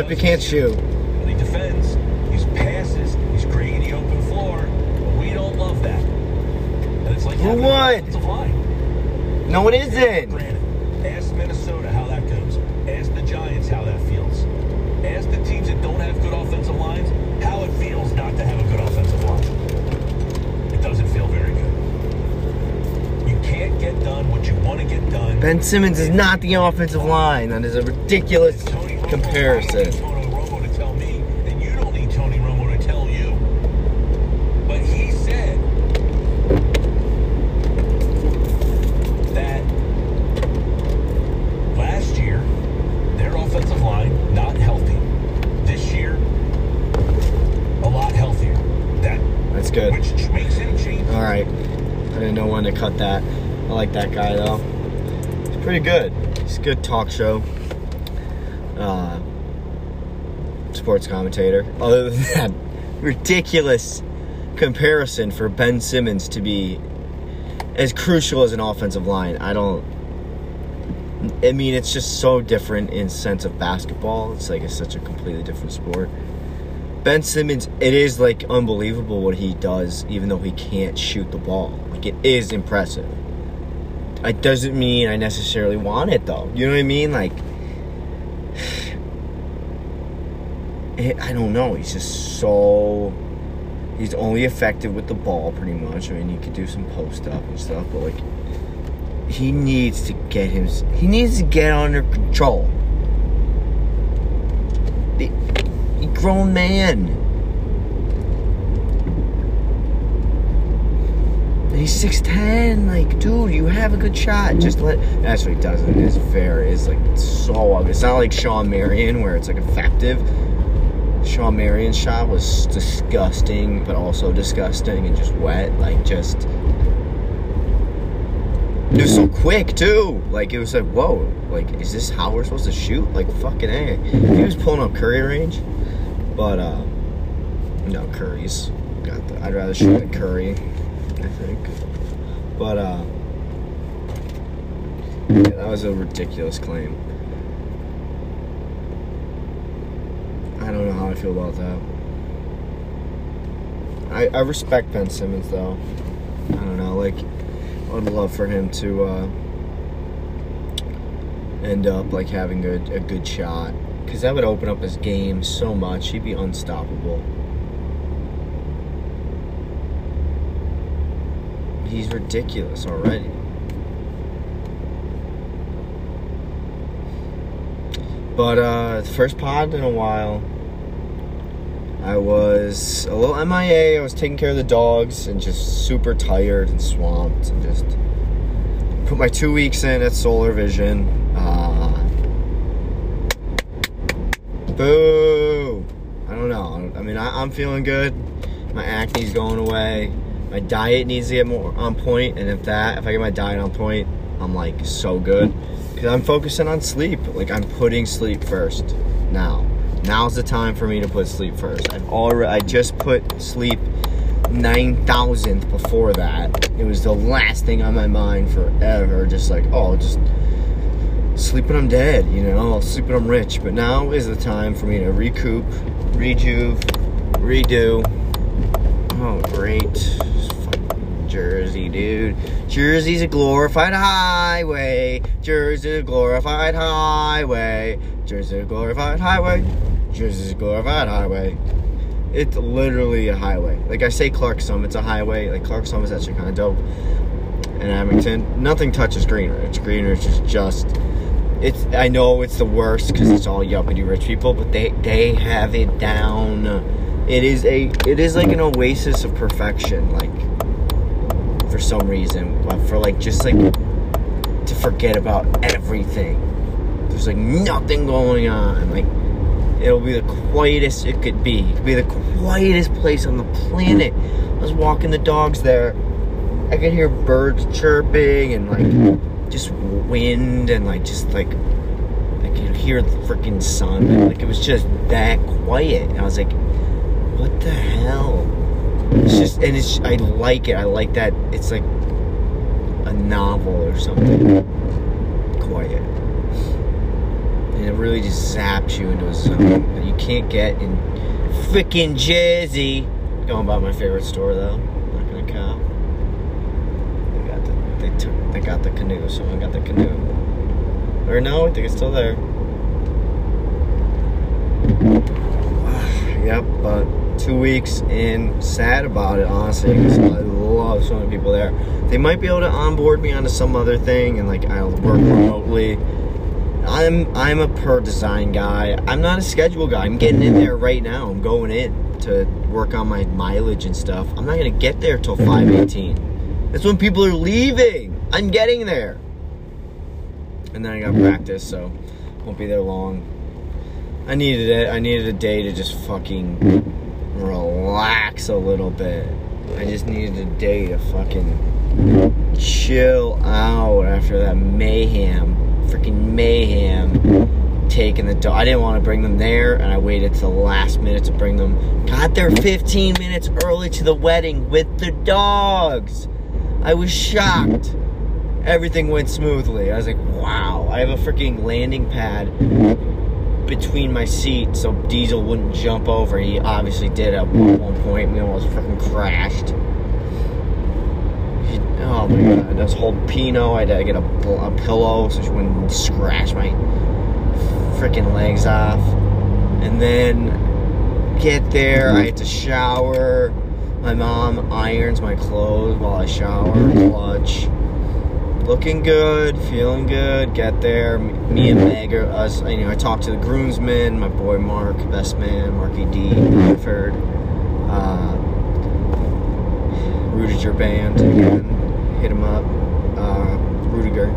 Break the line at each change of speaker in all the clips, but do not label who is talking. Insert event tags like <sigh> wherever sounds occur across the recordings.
Except he can't shoot.
When he defends, he's passes, he's creating the open floor. We don't love that. And it's like
Who would?
line.
No, it isn't.
Granted, ask Minnesota how that goes. Ask the Giants how that feels. Ask the teams that don't have good offensive lines how it feels not to have a good offensive line. It doesn't feel very good. You can't get done what you want to get done.
Ben Simmons is not the offensive line. That is a ridiculous
Tony Romo, I don't need
comparison.
Tony Romo to tell me, and you don't need Tony Romo to tell you. But he said that last year their offensive line not healthy. This year, a lot healthier. That
That's good.
which makes him change.
All right. I didn't know when to cut that. I like that guy though. He's pretty good. He's a good talk show. Uh, sports commentator. Other than <laughs> that ridiculous comparison for Ben Simmons to be as crucial as an offensive line, I don't. I mean, it's just so different in sense of basketball. It's like it's such a completely different sport. Ben Simmons, it is like unbelievable what he does, even though he can't shoot the ball. Like it is impressive. It doesn't mean I necessarily want it though. You know what I mean? Like, it, I don't know. He's just so. He's only effective with the ball, pretty much. I mean, he could do some post up and stuff, but like, he needs to get him. He needs to get under control. The, a grown man. He's six ten. Like, dude, you have a good shot. Just let. That's what he does. It is fair. It's like so ugly. It's not like Shawn Marion where it's like effective. Shawn Marion's shot was disgusting, but also disgusting and just wet. Like, just. It was so quick too. Like it was like, whoa. Like, is this how we're supposed to shoot? Like, fucking a. He was pulling up Curry range, but uh, no Curry's got the. I'd rather shoot at Curry, I think. But uh, yeah, that was a ridiculous claim. I don't know how I feel about that. I I respect Ben Simmons though. I don't know, like. I would love for him to uh, end up like having a, a good shot because that would open up his game so much. He'd be unstoppable. He's ridiculous already. But uh, first pod in a while. I was a little MIA. I was taking care of the dogs and just super tired and swamped and just put my two weeks in at Solar Vision. Uh, boo! I don't know. I mean, I, I'm feeling good. My acne's going away. My diet needs to get more on point, and if that, if I get my diet on point, I'm like so good. Because I'm focusing on sleep. Like I'm putting sleep first now. Now's the time for me to put sleep first. I've already, I just put sleep nine thousandth before that. It was the last thing on my mind forever. Just like, oh, just sleep when I'm dead, you know, I'll sleep when I'm rich. But now is the time for me to recoup, rejuve, redo. Oh, great. Jersey, dude. Jersey's a glorified highway. Jersey's a glorified highway. Jersey's a glorified highway. Jersey's a glorified highway. It's literally a highway. Like I say Clarks Summit, it's a highway. Like Clarks Summit's actually kind of dope. In Abington, nothing touches Greenridge. Greenridge is just it's I know it's the worst because it's all yuppity rich people, but they they have it down. It is a it is like an oasis of perfection, like for some reason, but for like just like to forget about everything. There's like nothing going on. Like it'll be the quietest it could be. It could be the quietest place on the planet. I was walking the dogs there. I could hear birds chirping and like just wind and like just like I could hear the freaking sun. And, like it was just that quiet. And I was like, what the hell? It's just and it's I like it. I like that it's like a novel or something. Quiet. And it really just zaps you into a zone mm-hmm. that you can't get in freaking Jersey. Going by my favorite store though. Not gonna count. They got the they took they got the canoe. Someone got the canoe. Or no, I think it's still there. <sighs> yep, but two weeks in, sad about it honestly because I love so many people there. They might be able to onboard me onto some other thing and like I'll work remotely. I'm I'm a per design guy. I'm not a schedule guy. I'm getting in there right now. I'm going in to work on my mileage and stuff. I'm not gonna get there till 5:18. That's when people are leaving. I'm getting there, and then I got practice, so won't be there long. I needed it. I needed a day to just fucking relax a little bit. I just needed a day to fucking chill out after that mayhem, freaking mayhem, taking the dog. I didn't want to bring them there, and I waited to the last minute to bring them. Got there 15 minutes early to the wedding with the dogs. I was shocked. Everything went smoothly. I was like, wow. I have a freaking landing pad between my seat so Diesel wouldn't jump over. He obviously did at one point. We almost freaking crashed. He, oh my god, Mm-hmm. I was holding Pino. I had to get a, a pillow so she wouldn't scratch my freaking legs off. And then get there, I had to shower. My mom irons my clothes while I shower, mm-hmm. clutch looking good, feeling good. Get there. Me and mm-hmm. Meg are us. You know, I talked to the groomsmen, my boy Mark, best man, Marky D, Bradford, uh, Rudiger band again. Hit him up. Uh, Rudiger,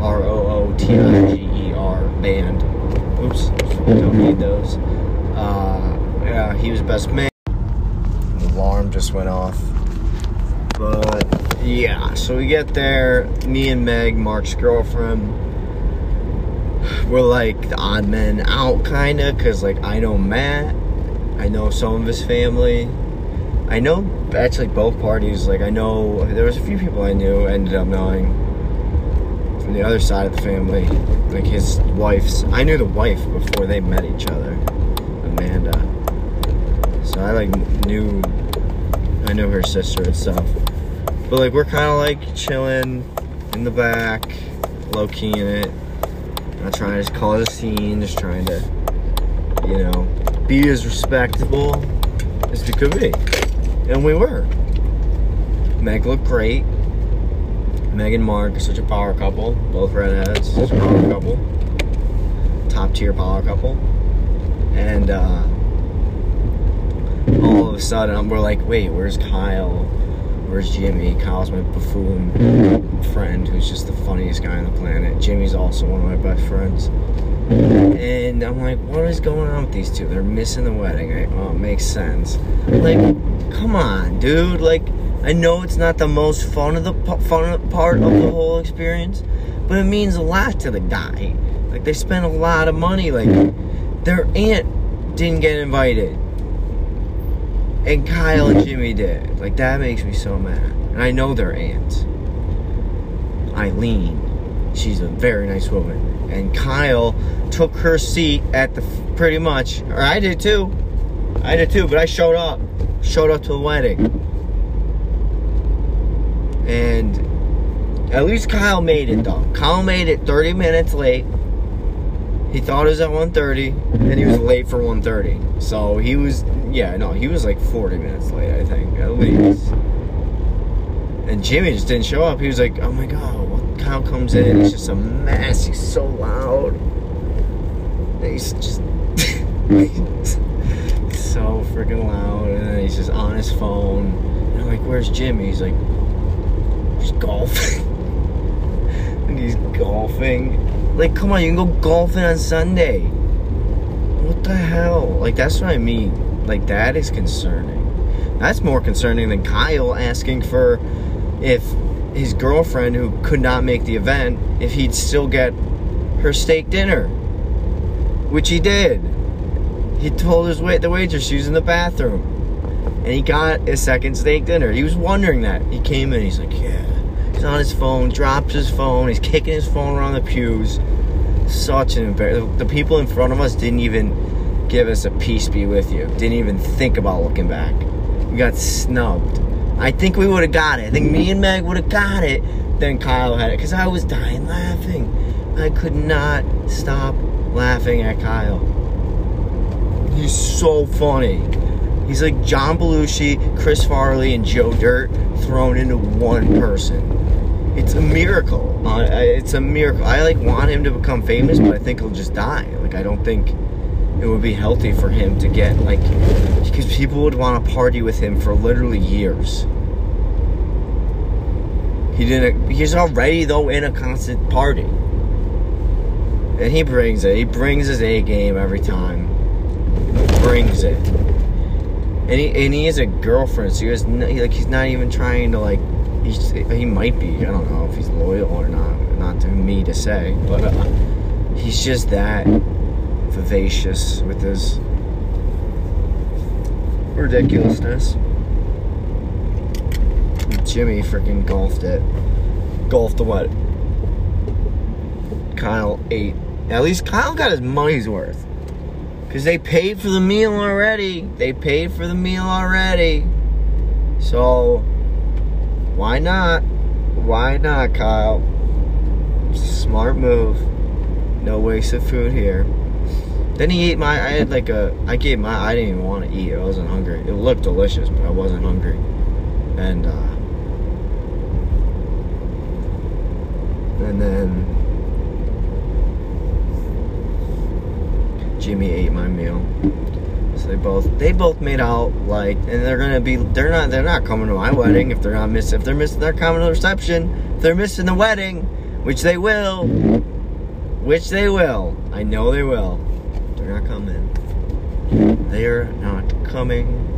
R O O T I G E R band. Oops, don't need those. Uh, yeah, he was best man. The alarm just went off, but yeah, so we get there. Me and Meg, Mark's girlfriend, we're like the odd men out, kind of, because like I know Matt, I know some of his family. I know actually both parties. Like I know there was a few people I knew ended up knowing from the other side of the family, like his wife's. I knew the wife before they met each other, Amanda. So I like knew, I knew her sister and stuff. But like we're kind of like chilling in the back, low key in it. Not trying to just cause a scene, just trying to, you know, be as respectable as we could be. And we were. Meg looked great. Meg and Mark are such a power couple. Both redheads, such a power couple. Top tier power couple. And uh, all of a sudden, we're like, wait, where's Kyle? Where's Jimmy? Kyle's my buffoon friend who's just the funniest guy on the planet. Jimmy's also one of my best friends. And I'm like, what is going on with these two? They're missing the wedding. Oh, it makes sense. Like, come on, dude. Like, I know it's not the most fun of the fun part of the whole experience, but it means a lot to the guy. Like, they spent a lot of money. Like, their aunt didn't get invited and Kyle and Jimmy did. Like that makes me so mad. And I know their aunt, Eileen. She's a very nice woman. And Kyle took her seat at the pretty much, or I did too. I did too, but I showed up. Showed up to the wedding. And at least Kyle made it though. Kyle made it 30 minutes late. He thought it was at 1.30, and he was late for 1.30. So he was, yeah, no, he was like 40 minutes late, I think, at least. And Jimmy just didn't show up. He was like, oh my god? Kyle comes in, it's just a mess. He's so loud. He's just <laughs> mm. he's so freaking loud, and then he's just on his phone. And I'm like, where's Jimmy? He's like, he's golfing. <laughs> and he's golfing like, come on, you can go golfing on Sunday. What the hell? Like, that's what I mean. Like, that is concerning. That's more concerning than Kyle asking for if his girlfriend, who could not make the event, if he'd still get her steak dinner. Which he did. He told his wait the waitress she was in the bathroom. And he got a second steak dinner. He was wondering that. He came in, he's like, yeah. He's on his phone, drops his phone, he's kicking his phone around the pews. such an embarrassment. The people in front of us didn't even give us a peace be with you. Didn't even think about looking back. We got snubbed. I think we would have got it. I think me and Meg would have got it. Then Kyle had it because I was dying laughing. I could not stop laughing at Kyle. He's so funny. He's like John Belushi, Chris Farley, and Joe Dirt thrown into one person. It's a miracle. Uh, it's a miracle. I like want him to become famous, but I think he'll just die. Like I don't think it would be healthy for him to get like because people would want to party with him for literally years. He didn't. He's already though in a constant party, and he brings it. He brings his A game every time. Brings it, and he and he has a girlfriend. So he he, like he's not even trying to like. He's, he might be. I don't know if he's loyal or not. Not to me to say, but uh, he's just that vivacious with his ridiculousness. Jimmy freaking golfed it. Golfed the what? Kyle ate. At least Kyle got his money's worth. Because they paid for the meal already. They paid for the meal already. So, why not? Why not, Kyle? Smart move. No waste of food here. Then he ate my. I had like a. I gave my. I didn't even want to eat. I wasn't hungry. It looked delicious, but I wasn't hungry. And uh, and then Jimmy ate my meal. So they both they both made out like, and they're gonna be. They're not. They're not coming to my wedding if they're not miss. If they're missing their coming to the reception. If they're missing the wedding, which they will. Which they will. I know they will. They're not coming. They're not coming.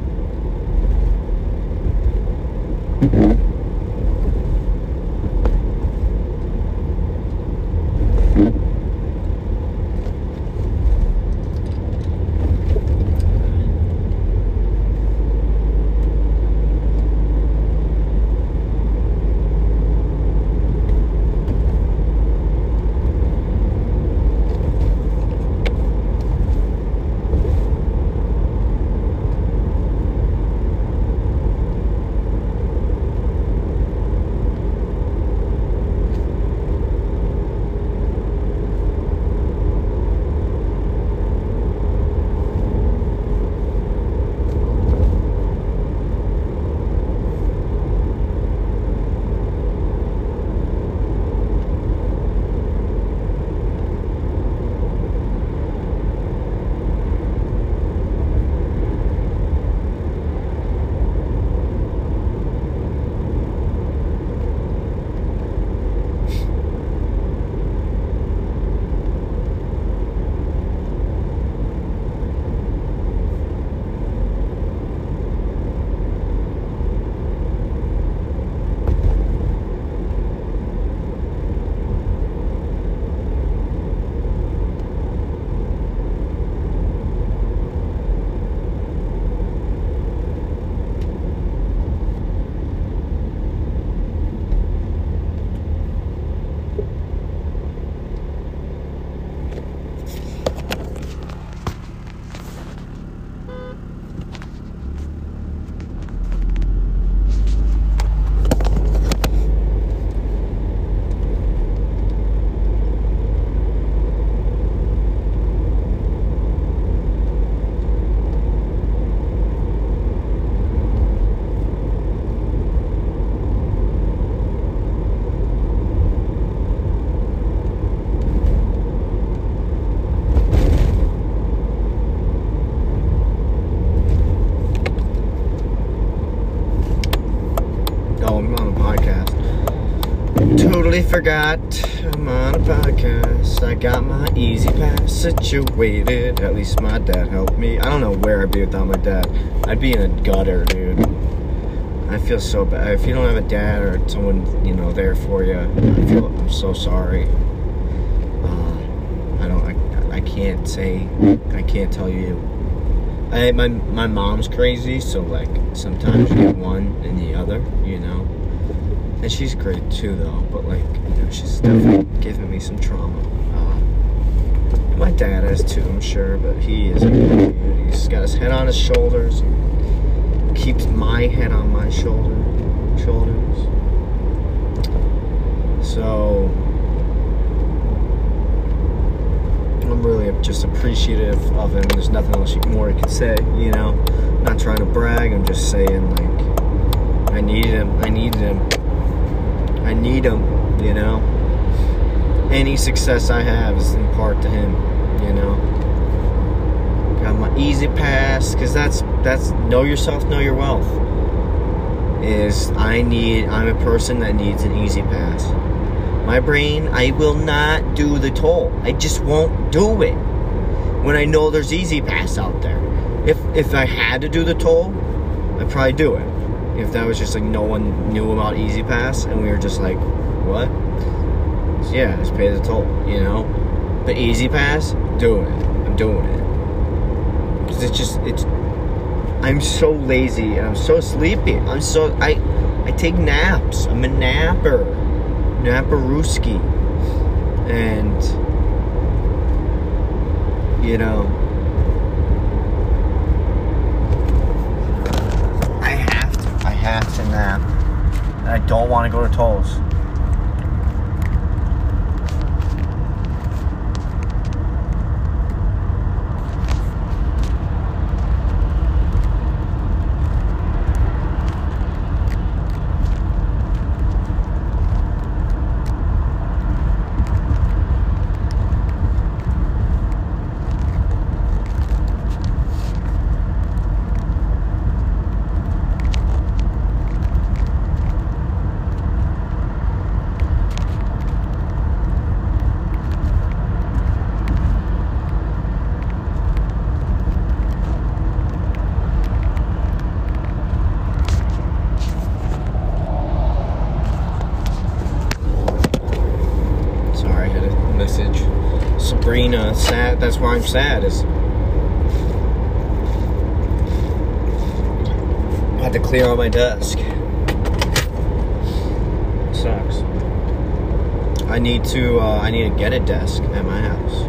Forgot I'm on a podcast. I got my E-ZPass situated. At least my dad helped me. I don't know where I'd be without my dad. I'd be in a gutter, dude. I feel so bad. If you don't have a dad or someone, you know, there for you, I feel I'm so sorry. Uh, I don't. I, I can't say. I can't tell you. I my my mom's crazy, so like sometimes you get one and the other, you know. And she's great too, though. But like, she's definitely giving me some trauma. Uh, My dad has too, I'm sure, but he is a good dude. He's got his head on his shoulders, keeps my head on my shoulder shoulders. So I'm really just appreciative of him. There's nothing else more I could say, you know. Not trying to brag. I'm just saying like I needed him. I needed him. I need him, you know. Any success I have is in part to him, you know. Got my E-ZPass because that's that's know yourself, know your wealth. Is I need I'm a person that needs an E-ZPass. My brain, I will not do the toll. I just won't do it. When I know there's E-ZPass out there. If if I had to do the toll, I'd probably do it. If that was just like no one knew about E-ZPass and we were just like, what? So yeah, just pay the toll, you know? But E-ZPass, do it. I'm doing it. Cause it's just it's I'm so lazy and I'm so sleepy. I'm so I I take naps. I'm a napper. Naparuski. And you know I have to I have to nap. And I don't want to go to tolls. Sorry, I had a message. Sabrina, sad. That's why I'm sad. Is I had to clear out my desk. sucks. I need to. Uh, I need to get a desk at my house.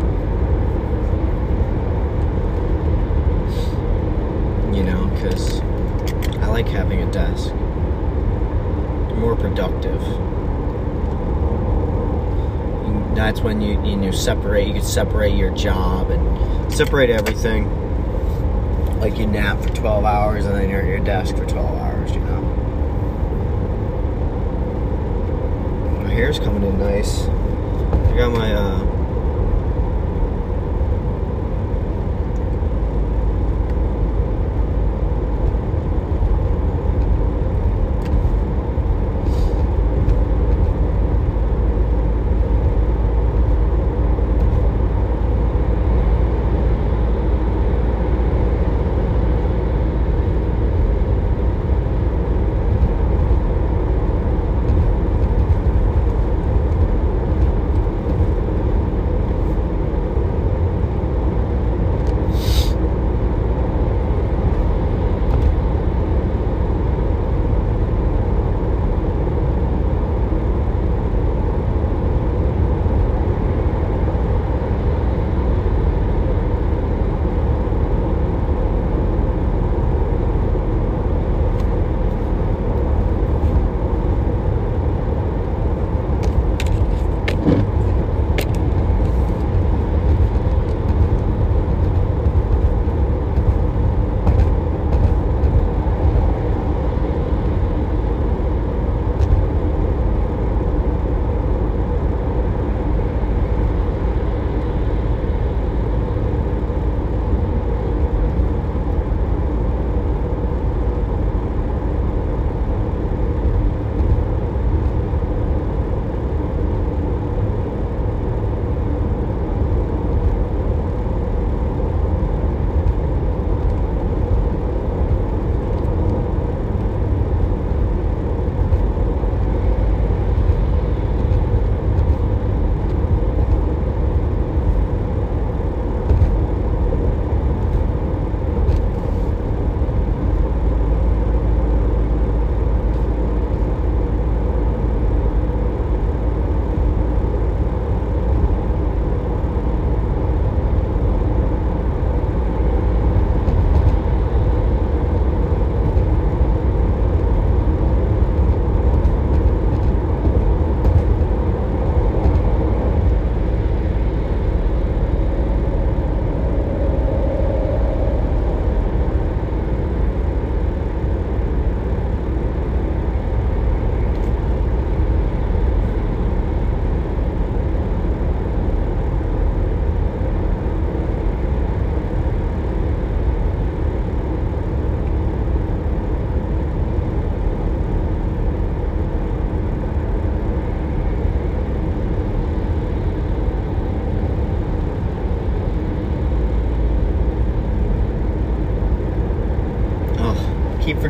You know, because I like having a desk. More productive that's when you you know separate you can separate your job and separate everything. Like you nap for 12 hours and then you're at your desk for 12 hours you know? My hair's coming in nice. I got my uh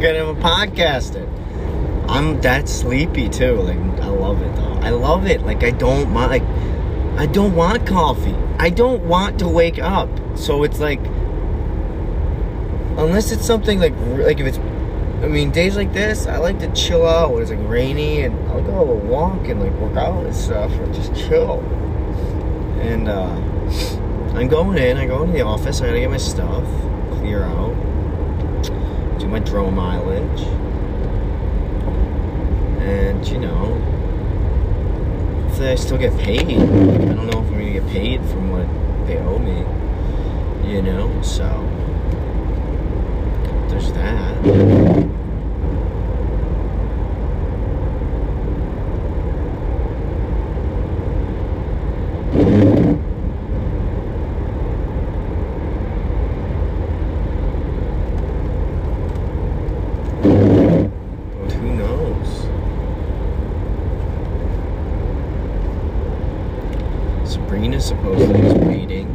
forget I'm a podcaster. I'm that sleepy too. Like I love it though. I love it. Like I don't mind. Like I don't want coffee. I don't want to wake up. So it's like, unless it's something like like if it's, I mean days like this, I like to chill out when it's like rainy and I'll go a walk and like work out and stuff or just chill. And uh, I'm going in. I go into the office. I gotta get my stuff, clear out, do my drone mileage, and you know, hopefully I still get paid. I don't know if I'm gonna get paid from what they owe me. You know, so there's that. But who knows? Sabrina supposedly is waiting.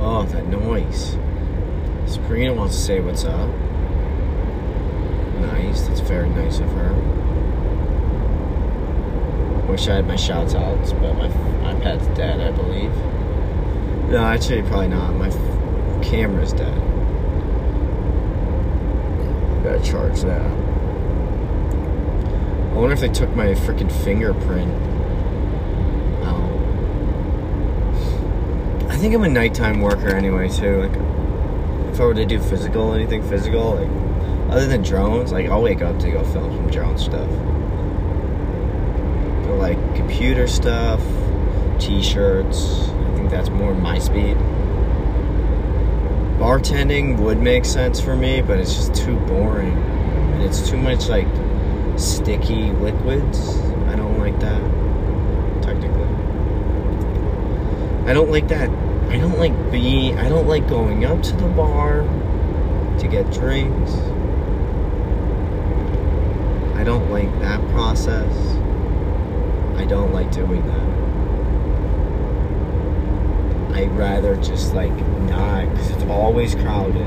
Oh, that noise. Sabrina wants to say what's up. Nice. That's very nice of her. Wish I had my shouts out, but my iPad's dead, I believe. No, actually, probably not. My camera's dead. Gotta charge that. I wonder if they took my freaking fingerprint. out. I think I'm a nighttime worker anyway too. Like, if I were to do physical, anything physical, like other than drones, like I'll wake up to go film some drone stuff. But like computer stuff, t-shirts, I think that's more my speed. Bartending would make sense for me, but it's just too boring. And it's too much like sticky liquids. I don't like that. Technically. I don't like that. I don't like being I don't like going up to the bar to get drinks. I don't like that process. I don't like doing that. I'd rather just like not because it's always crowded.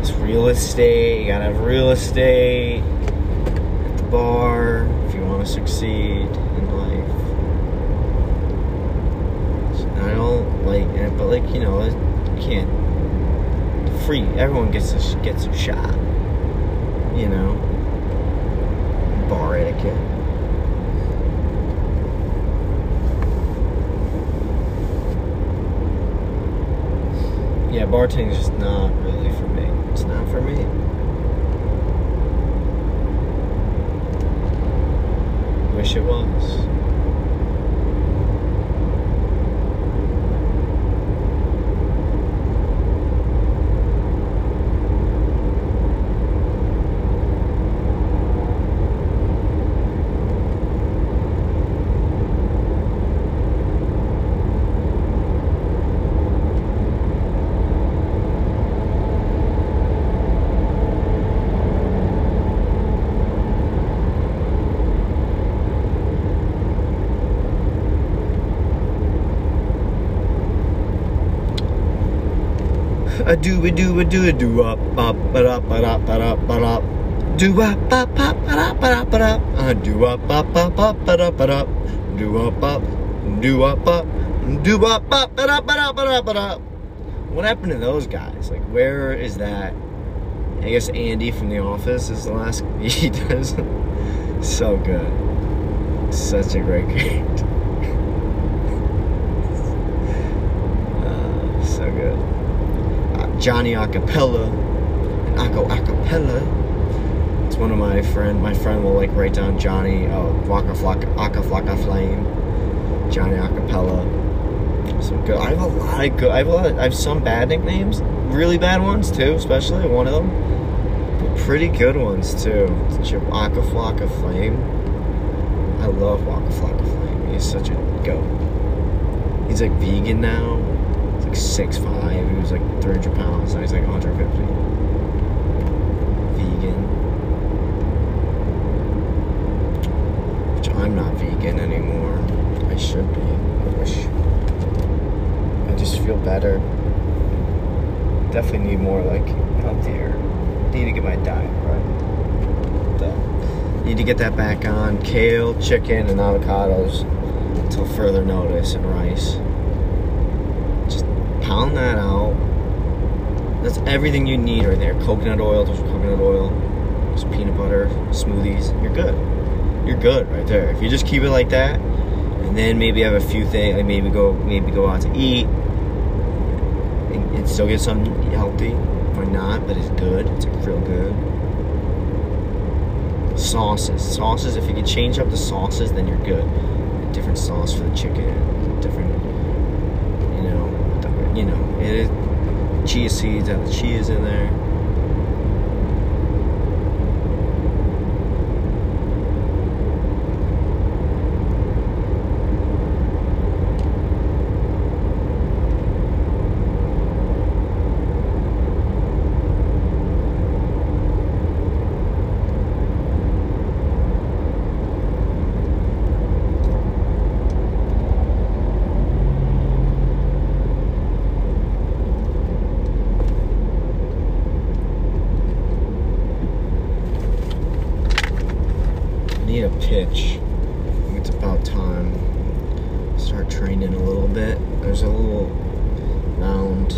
It's real estate. You gotta have real estate at the bar if you want to succeed in life. I don't like but like you know, you can't free. Everyone gets a gets a shot. You know, bar etiquette. Yeah, bartending is just not really for me. It's not for me. Wish it was. A do a do a do a do up up but up but up but up but up do up up up but up but up but up a do up up up up but up but up do up up do up up do up up but up but up but up but up. What happened to those guys? Like, where is that? I guess Andy from The Office is the last <laughs> he does. so good. Such a great character. <laughs> Uh, so good. Uh, Johnny Acapella. And Aco Acapella. It's one of my friend. My friend will like write down Johnny. Oh, Waka Flocka, Aka Flocka Flame. Johnny Acapella. Some good. I have a lot of good. I have a lot. I have some bad nicknames. Really bad ones too. Especially one of them. But pretty good ones too. Waka Flocka Flame. I love Waka Flocka Flame. He's such a goat. He's like vegan now. Like six five. He was like 300 pounds. Now he's like 150. Vegan. Which I'm not vegan anymore. I should be. I wish. I just feel better. Definitely need more like healthier need to get my diet right. Need to get that back on. Kale, chicken, and avocados until further notice, and rice. Pound that out. That's everything you need right there. Coconut oil, there's coconut oil, just peanut butter, smoothies. You're good. You're good right there. If you just keep it like that, and then maybe have a few things, like maybe go maybe go out to eat, and, and still get something healthy or not, but it's good. It's real good. Sauces, sauces. If you can change up the sauces, then you're good. A different sauce for the chicken, different, you know, the- you know, it is chia seeds, have the chias in there. need a pitch. I think It's about time. Start training a little bit. There's a little mound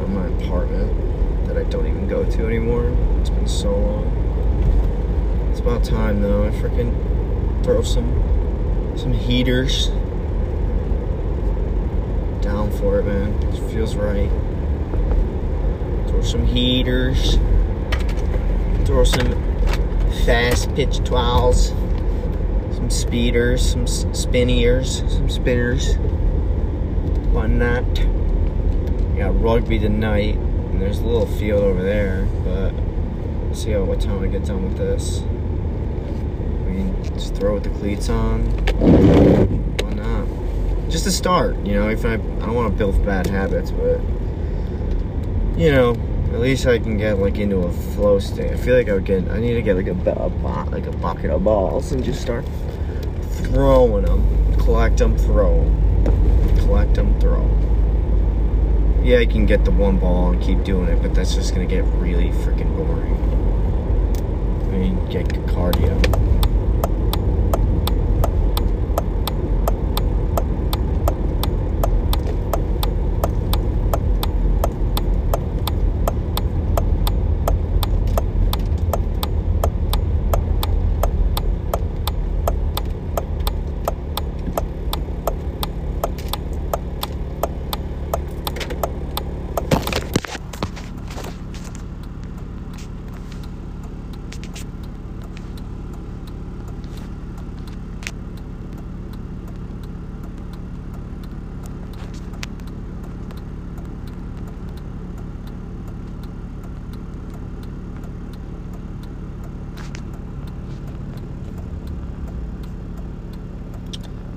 on my apartment that I don't even go to anymore. It's been so long. It's about time though. I freaking throw some some heaters down for it, man. It feels right. Throw some Throw some fast pitch twirls, some speeders, some spinniers, some spinners. Why not? We got rugby tonight, and there's a little field over there, but see how what time I get done with this. We can just throw with the cleats on. Why not? Just to start, you know. If I, I don't want to build bad habits, but you know, at least I can get like into a flow state. I feel like I would get. I need to get like a, a bo- like a bucket of balls and just start throwing them, collect them, throw collect them, throw. Yeah, I can get the one ball and keep doing it, but that's just gonna get really freaking boring. I mean, get cardio.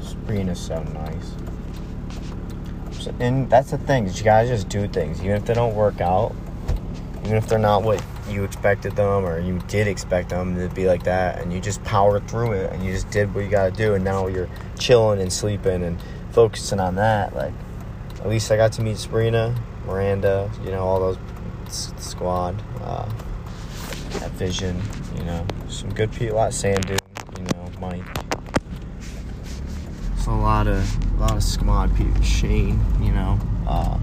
Spring is so nice. So- And that's the thing, you gotta just do things, even if they don't work out, even if they're not what you expected them or you did expect them to be like that, and you just powered through it and you just did what you gotta do, and now you're chilling and sleeping and focusing on that. Like, at least I got to meet Sabrina, Miranda, you know, all those squad, uh, at Vision, you know, some good people, lot of Sandu, you know, Mike. So a lot of a lot of squad people. Shane, you know, uh,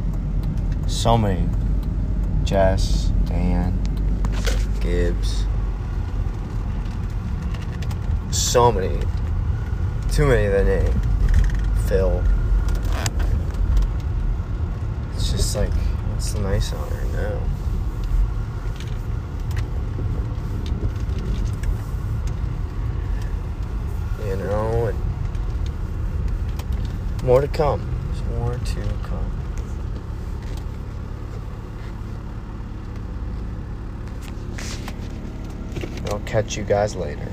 so many. Jess, Dan, Gibbs. So many. Too many to name. Phil. It's just like the nice on her now? You know, and more to come. There's more to come. I'll catch you guys later.